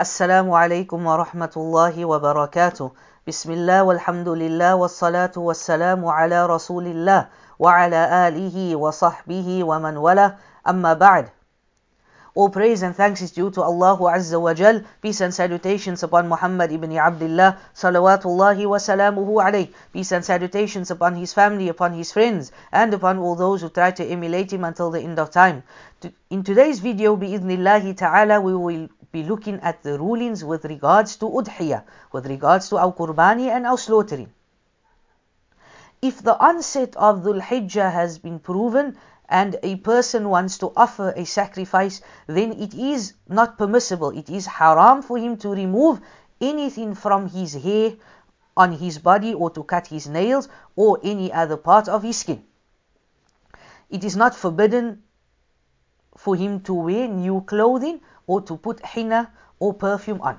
السلام عليكم ورحمة الله وبركاته بسم الله والحمد لله والصلاة والسلام على رسول الله وعلى آله وصحبه ومن والاه أما بعد All praise and thanks is due to Allah Azza wa Jal. Peace and salutations upon Muhammad ibn Abdullah, salawatullahi wa salamuhu alayh. Peace and salutations upon his family, upon his friends, and upon all those who try to emulate him until the end of time. In today's video, bi'idhnillahi ta'ala, we will be looking at the rulings with regards to udhiyah, with regards to our qurbani and our slaughtering. If the onset of Dhul Hijjah has been proven and a person wants to offer a sacrifice, then it is not permissible. It is haram for him to remove anything from his hair on his body or to cut his nails or any other part of his skin. It is not forbidden for him to wear new clothing or to put henna or perfume on.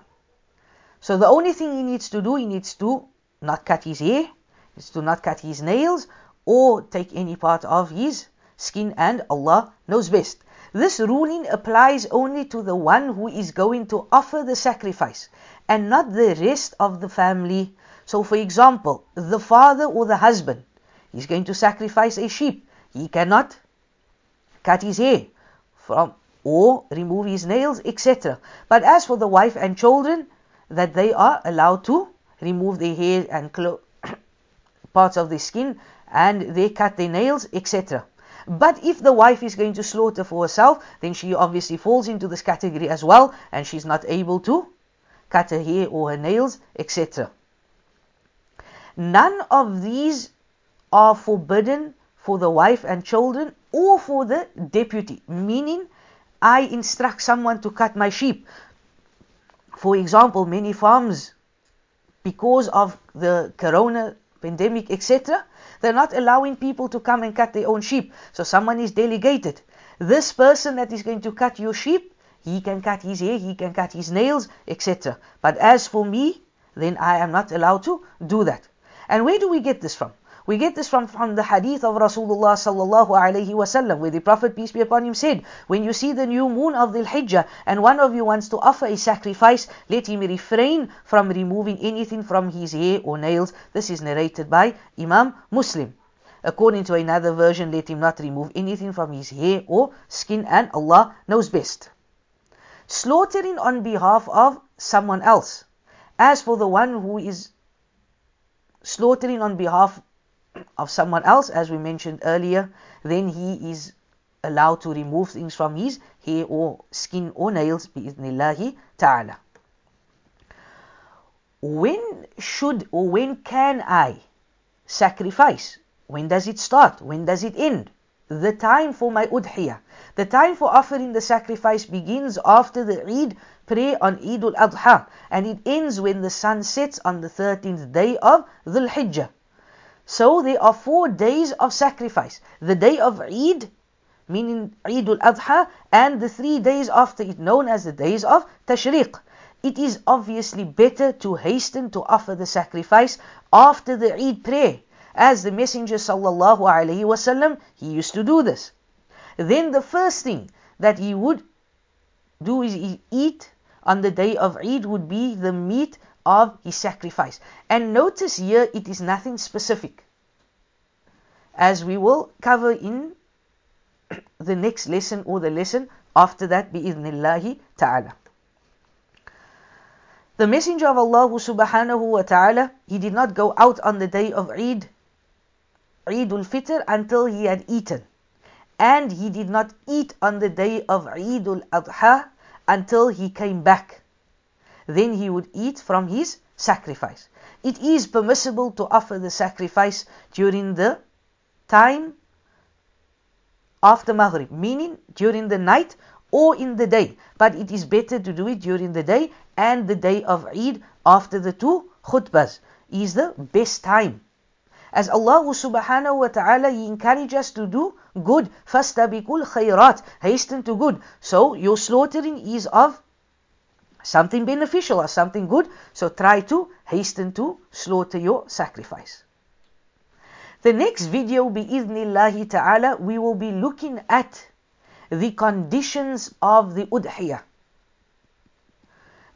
So the only thing he needs to do, he needs to not cut his hair, is to not cut his nails or take any part of his skin and Allah knows best. This ruling applies only to the one who is going to offer the sacrifice and not the rest of the family. So for example, the father or the husband is going to sacrifice a sheep. He cannot cut his hair from or remove his nails, etc. But as for the wife and children, that they are allowed to remove their hair and parts of their skin and they cut their nails, etc. But if the wife is going to slaughter for herself, then she obviously falls into this category as well, and she's not able to cut her hair or her nails, etc. None of these are forbidden for the wife and children or for the deputy, meaning I instruct someone to cut my sheep. For example, many farms, because of the corona pandemic, etc., they're not allowing people to come and cut their own sheep. So someone is delegated. This person that is going to cut your sheep, he can cut his hair, he can cut his nails, etc. But as for me, then I am not allowed to do that. And where do we get this from? We get this from, from the hadith of Rasulullah sallallahu alayhi wasallam, where the Prophet peace be upon him said, "When you see the new moon of the Hijjah, and one of you wants to offer a sacrifice, let him refrain from removing anything from his hair or nails." This is narrated by Imam Muslim. According to another version, let him not remove anything from his hair or skin, and Allah knows best. Slaughtering on behalf of someone else. As for the one who is slaughtering on behalf of someone else, as we mentioned earlier, then he is allowed to remove things from his hair or skin or nails, bi'idhnillahi ta'ala. When should or when can I sacrifice? When does it start? When does it end? The time for my udhiyah. The time for offering the sacrifice begins after the Eid prayer on Eid al-Adha and it ends when the sun sets on the 13th day of Dhul Hijjah. So there are four days of sacrifice. The day of Eid, meaning Eid al-Adha, and the three days after it, known as the days of Tashriq. It is obviously better to hasten to offer the sacrifice after the Eid prayer, as the Messenger sallallahu alaihi wasallam he used to do this. Then the first thing that he would do is eat on the day of Eid would be the meat of his sacrifice. And notice here it is nothing specific. As we will cover in the next lesson or the lesson after that bi'idhnillahi ta'ala. The Messenger of Allah subhanahu wa ta'ala, he did not go out on the day of Eid, Eid al-Fitr until he had eaten. And he did not eat on the day of Eid al-Adha until he came back then he would eat from his sacrifice. It is permissible to offer the sacrifice during the time after Maghrib, meaning during the night or in the day, but it is better to do it during the day and the day of Eid after the two khutbahs is the best time. As Allah subhanahu wa ta'ala He encourages us to do good, fastabikul khayrat, hasten to good. So your slaughtering is of something beneficial or something good. So try to hasten to slaughter your sacrifice. The next video, bi'idhnillahi ta'ala, we will be looking at the conditions of the udhiyah.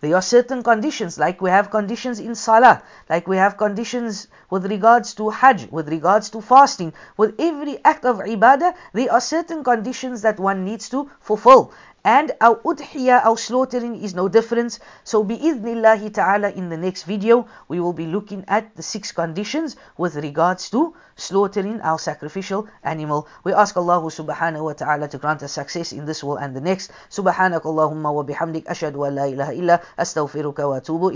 There are certain conditions, like we have conditions in salah, like we have conditions with regards to hajj, with regards to fasting. With every act of ibadah, there are certain conditions that one needs to fulfill. And our udhiyah, our slaughtering is no different. So bi'idhnillahi ta'ala in the next video, we will be looking at the six conditions with regards to slaughtering our sacrificial animal. We ask Allah subhanahu wa ta'ala to grant us success in this world and the next. Subhanak Allahumma wa bihamdik ashadu an la ilaha illa astaghfiruka wa atubu.